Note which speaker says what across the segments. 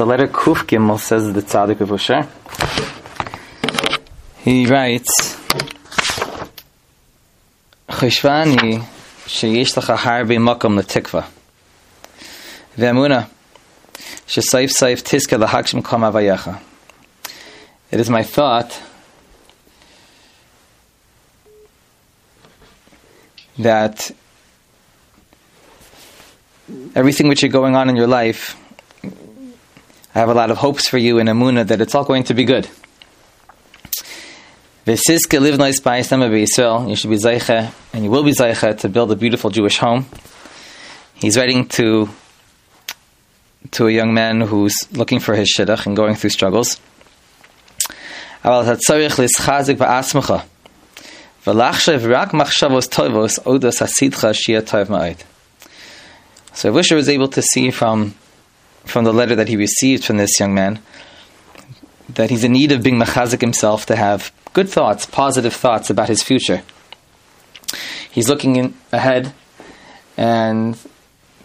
Speaker 1: So letter Kuf Gimel says the Tzaddik of Usher. He writes, Cheshvani sheyesh lecha harbe makom letikva. Ve'amuna shesaif saif tiska lahakshim kom avayecha. It is my thought that everything which is going on in your life, I have a lot of hopes for you in Amuna that it's all going to be good. You should be Zaycha, and you will be Zaycha to build a beautiful Jewish home. He's writing to to a young man who's looking for his shidduch and going through struggles. So I wish I was able to see from from the letter that he received from this young man that he's in need of being machazik himself to have good thoughts, positive thoughts about his future. He's looking in, ahead and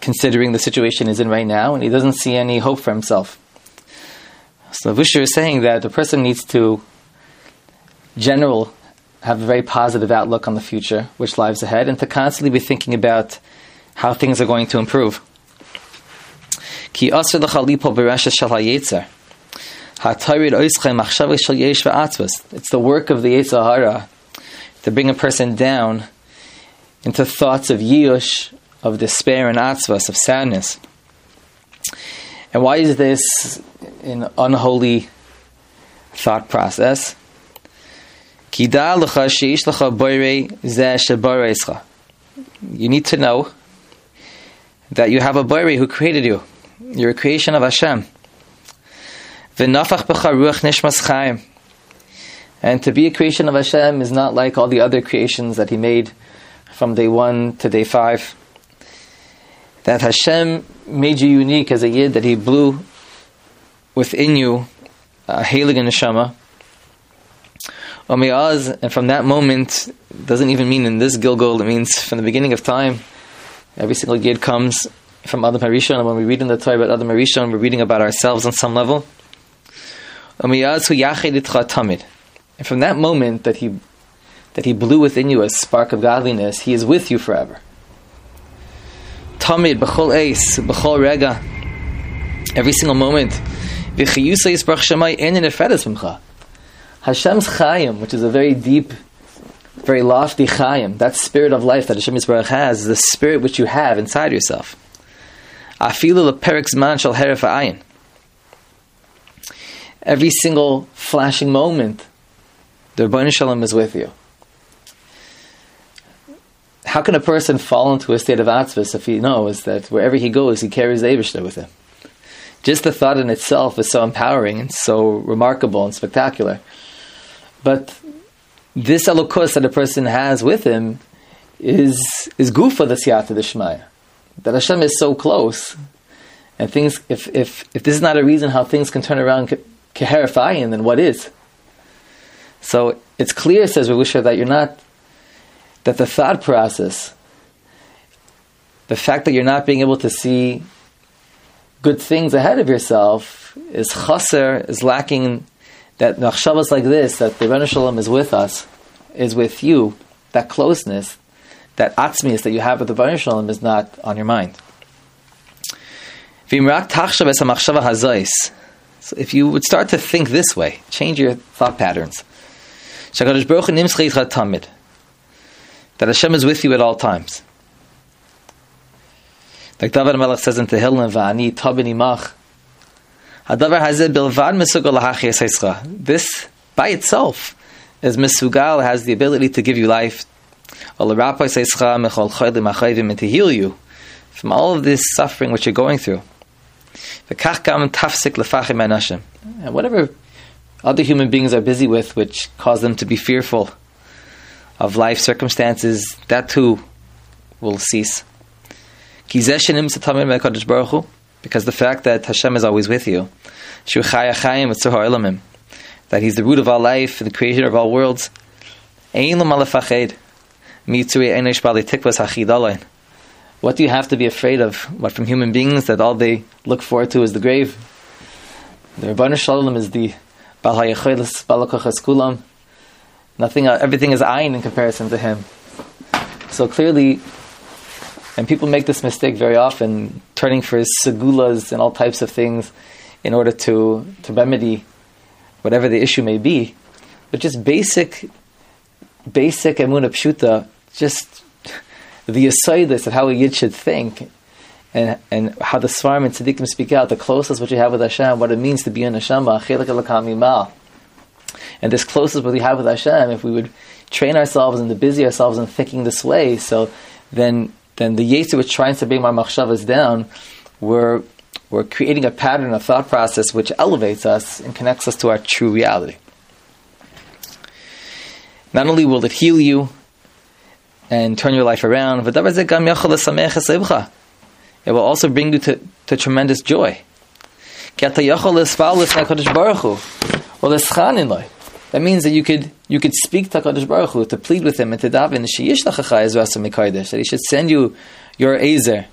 Speaker 1: considering the situation he's in right now, and he doesn't see any hope for himself. So Visher is saying that the person needs to general have a very positive outlook on the future, which lies ahead, and to constantly be thinking about how things are going to improve. It's the work of the Yetzer Hara to bring a person down into thoughts of yish, of despair and atzvas, of sadness. And why is this an unholy thought process? You need to know that you have a Bari who created you. You're a creation of Hashem. And to be a creation of Hashem is not like all the other creations that He made from day one to day five. That Hashem made you unique as a Yid, that He blew within you a Heilig Neshama and from that moment, doesn't even mean in this Gilgul, it means from the beginning of time. Every single Yid comes from Adam Harishon, and when we read in the Torah about Adam Harishon, we're reading about ourselves on some level. Um, and from that moment that he that he blew within you a spark of godliness, he is with you forever. Tamid, b'chol eis, b'chol rega, every single moment. Hashem's Chayim, which is a very deep, very lofty Chayim, that spirit of life that Hashem Yisbarach has, is the spirit which you have inside yourself. Afilu leperik man shal heref ayin. Every single flashing moment, the Ribono Shel Olam is with you. How can a person fall into a state of atzvus if he knows that wherever he goes, he carries the with him? Just the thought in itself is so empowering and so remarkable and spectacular. But this elokus that a person has with him is is gufa the siyata d'shmaya. That Hashem is so close, and things. If if if this is not a reason how things can turn around keherifayin, then what is? So it's clear, says Ravusha, that you're not that the thought process, the fact that you're not being able to see good things ahead of yourself is chaser, is lacking that machshavas like this, that the Ribono Shel Olam is with us, is with you, that closeness, that atzmius that you have with the Ribono Shel Olam is not on your mind. So if you would start to think this way, change your thought patterns. That Hashem is with you at all times. Like David Melech says in Tehillim, "Va'ani tabini mach." This by itself is misugal has the ability to give you life, to heal you from all of this suffering which you're going through. And whatever other human beings are busy with, which cause them to be fearful of life circumstances, that too will cease because the fact that Hashem is always with you, that He's the root of all life, and the creator of all worlds. What do you have to be afraid of? What from human beings that all they look forward to is the grave? The Ribono Shel Olam is the Bal HaYachelis, Bal Kulam. Nothing, uh, everything is ayin in comparison to him. So clearly, and people make this mistake very often, turning for segulas and all types of things in order to, to remedy whatever the issue may be. But just basic, basic emuna pshuta, just the asaydis of how a yid should think, and, and how the svarim and tzaddikim speak out, the closest what you have with Hashem, what it means to be in Hashem, and this closest what we have with Hashem, if we would train ourselves and to busy ourselves in thinking this way, so then then the Yetzer which trying to bring my machshavas down, we're, we're creating a pattern, a thought process which elevates us and connects us to our true reality. Not only will it heal you and turn your life around, it will also bring you to, to tremendous joy. That means that you could you could speak to Hakadosh Baruch Hu to plead with him and to daven that he should send you your Azer.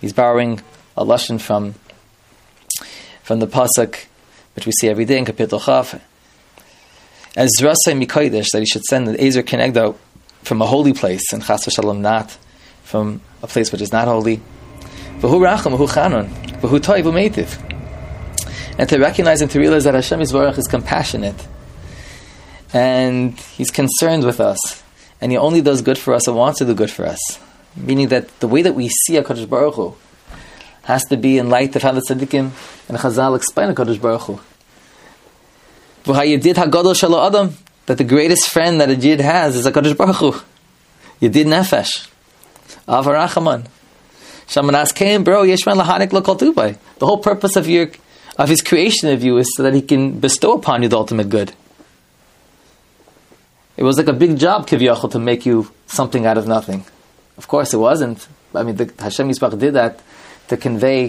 Speaker 1: He's borrowing a lashon from from the pasuk which we see every day in Kapitel Chaf. As Rasai Mikodesh that he should send the Azer Kenegda from a holy place and Chas Shalom not from a place which is not holy. V'hu racham, v'hu chanon, v'hu toiv. And to recognize and to realize that Hashem is compassionate and He's concerned with us, and He only does good for us and wants to do good for us. Meaning that the way that we see HaKadosh Baruch Hu has to be in light of how the tzaddikim and Chazal explain HaKadosh Baruch Hu. That the greatest friend that a Yid has is a HaKadosh Baruch Hu. Yedid nefesh. Avarachaman. Shamanas came, bro, yeshman lahanik lokal tubai. The whole purpose of your of his creation of you is so that he can bestow upon you the ultimate good. It was like a big job, Kivyachol, to make you something out of nothing. Of course, it wasn't. I mean, the, Hashem Yisbach did that to convey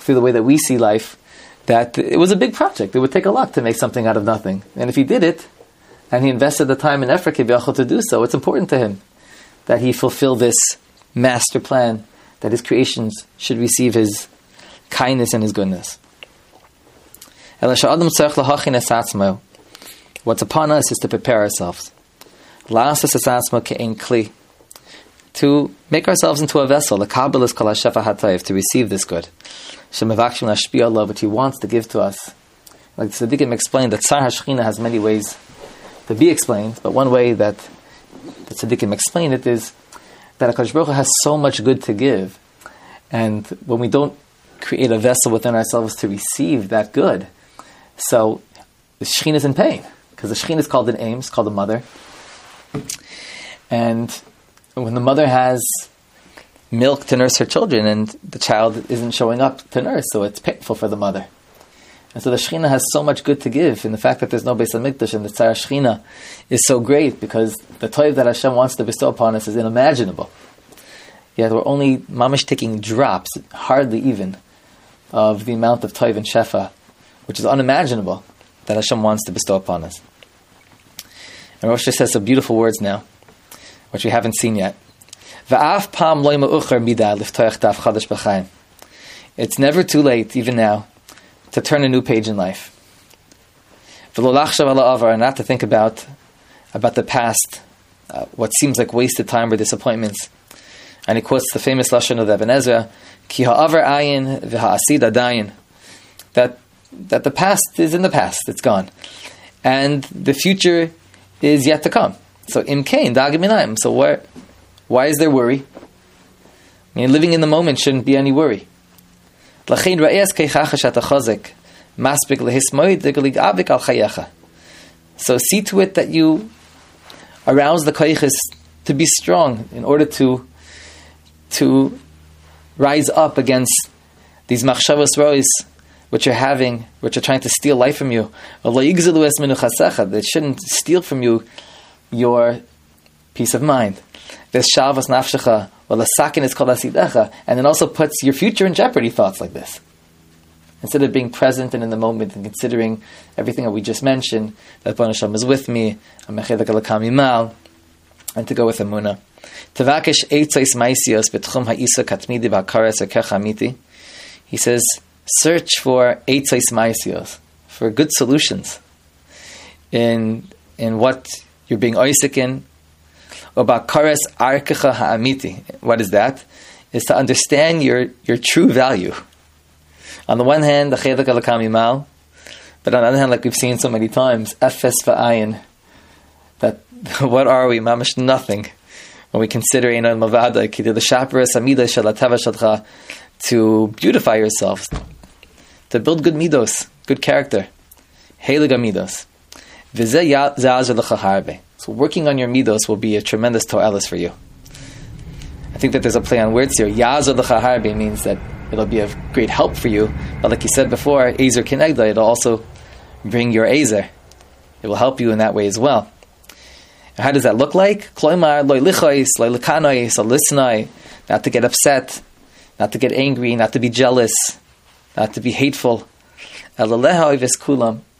Speaker 1: through the way that we see life that it was a big project. It would take a lot to make something out of nothing. And if he did it, and he invested the time and effort, to do so, it's important to him that he fulfill this master plan, that his creations should receive his kindness and his goodness. What's upon us is to prepare ourselves to make ourselves into a vessel, to receive this good. Which He wants to give to us. Like the Tzaddikim explained that Sar Hashchina has many ways to be explained, but one way that the Tzaddikim explain it is that HaKadosh Baruch Hu has so much good to give, and when we don't create a vessel within ourselves to receive that good, so the Shekhinah is in pain, because the Shekhinah is called an aim, called a mother, and when the mother has milk to nurse her children and the child isn't showing up to nurse, so it's painful for the mother. And so the Shekhinah has so much good to give, and the fact that there's no Beis Hamikdash and the Tzara Shekhinah is so great because the toiv that Hashem wants to bestow upon us is unimaginable. Yet we're only mamish taking drops, hardly even, of the amount of toiv and shefa, which is unimaginable that Hashem wants to bestow upon us. And Rosh says some beautiful words now, which we haven't seen yet. It's never too late, even now, to turn a new page in life. Not to think about, about the past, uh, what seems like wasted time or disappointments. And he quotes the famous Lashon of Ibn Ezra, Ki ha'avar ayin v'ha'asid adayin. That, that the past is in the past, it's gone. And the future is yet to come. So im kain dagaminayim. So where, why is there worry? I mean, living in the moment shouldn't be any worry. So see to it that you arouse the koiches to be strong in order to to rise up against these machshavos rois which you're having, which are trying to steal life from you. They shouldn't steal from you your peace of mind. And it also puts your future in jeopardy, thoughts like this. Instead of being present and in the moment and considering everything that we just mentioned, that Banasham is with me, I'm and to go with Amunah. He says, search for Eitzais Maisios, for good solutions in in what you're being Isaac in. About kares arkecha ha'amiti. What is that? Is to understand your, your true value. On the one hand, the chedek alakami mal, but on the other hand, like we've seen so many times, efes va'ayin, that what are we? Mamish nothing. When we consider Einon Mavada, Kidir the Shaparas Amida Shalatava Shadcha, to beautify yourselves, to build good midos, good character. Heilig midos. So working on your midos will be a tremendous to'elis for you. I think that there's a play on words here. Yazar l'chaharbe means that it'll be of great help for you. But like you said before, Ezer Kinegda, it'll also bring your Ezer. It will help you in that way as well. And how does that look like? Not to get upset, not to get angry, not to be jealous, not to be hateful to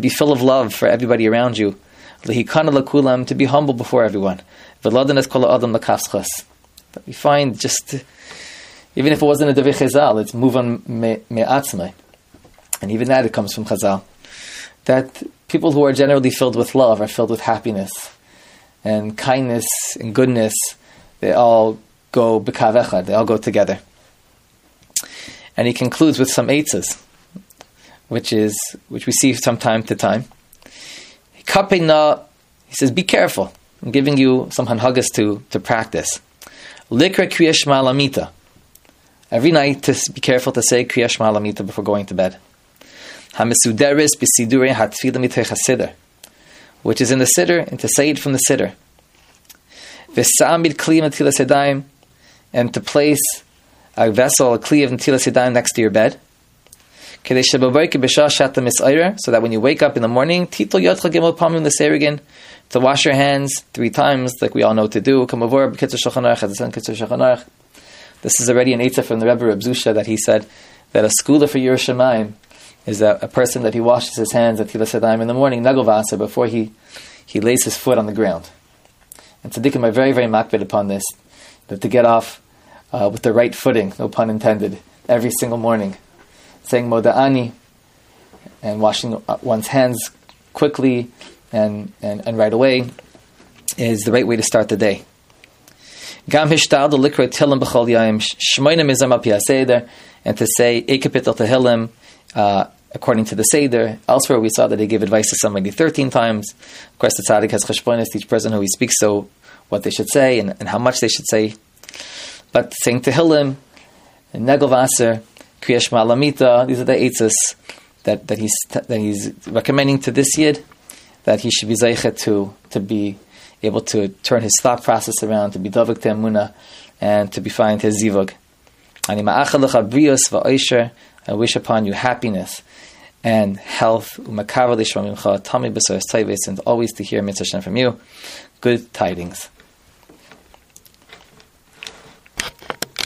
Speaker 1: be full of love for everybody around you. To be humble before everyone. That we find just, even if it wasn't a Devi Chazal, it's move on me'atzmai. And even that, it comes from Chazal. That people who are generally filled with love are filled with happiness and kindness and goodness. They all go b'kavecha, they all go together. And he concludes with some eitzes which is which we see from time to time. He says, "Be careful." I'm giving you some hanhagas to to practice. Likra kriyash malamita. Every night, to be careful to say kriyash malamita before going to bed. Hamisuderis bisidure hatfila mitei which is in the siddur, and to say it from the siddur. V'samid kliyim atilas yadayim, and to place a vessel, a kli of next to your bed so that when you wake up in the morning, to wash your hands three times, like we all know to do. This is already an Eitzah from the Rebbe Reb Zusha that he said that a skula for Yerushalayim is that a person that he washes his hands at Tilas in the morning, Nagovasa, before he, he lays his foot on the ground. And tzaddikim are very, very makbid upon this, that to get off uh, with the right footing, no pun intended, every single morning saying moda'ani and washing one's hands quickly and, and, and right away is the right way to start the day. And to say tehillim uh, according to the seder. Elsewhere we saw that they give advice to somebody 13 times. Of course the tzaddik has cheshbonis each person who he speaks so what they should say and, and how much they should say. But saying tehillim and negelvaser Kriyash Malamita, these are the eitzes that, that, he's, that he's recommending to this yid, that he should be zeichet to, to be able to turn his thought process around, to be davik emuna, and to be find his zivug. I wish upon you happiness and health, and always to hear mitzvah from you. Good tidings.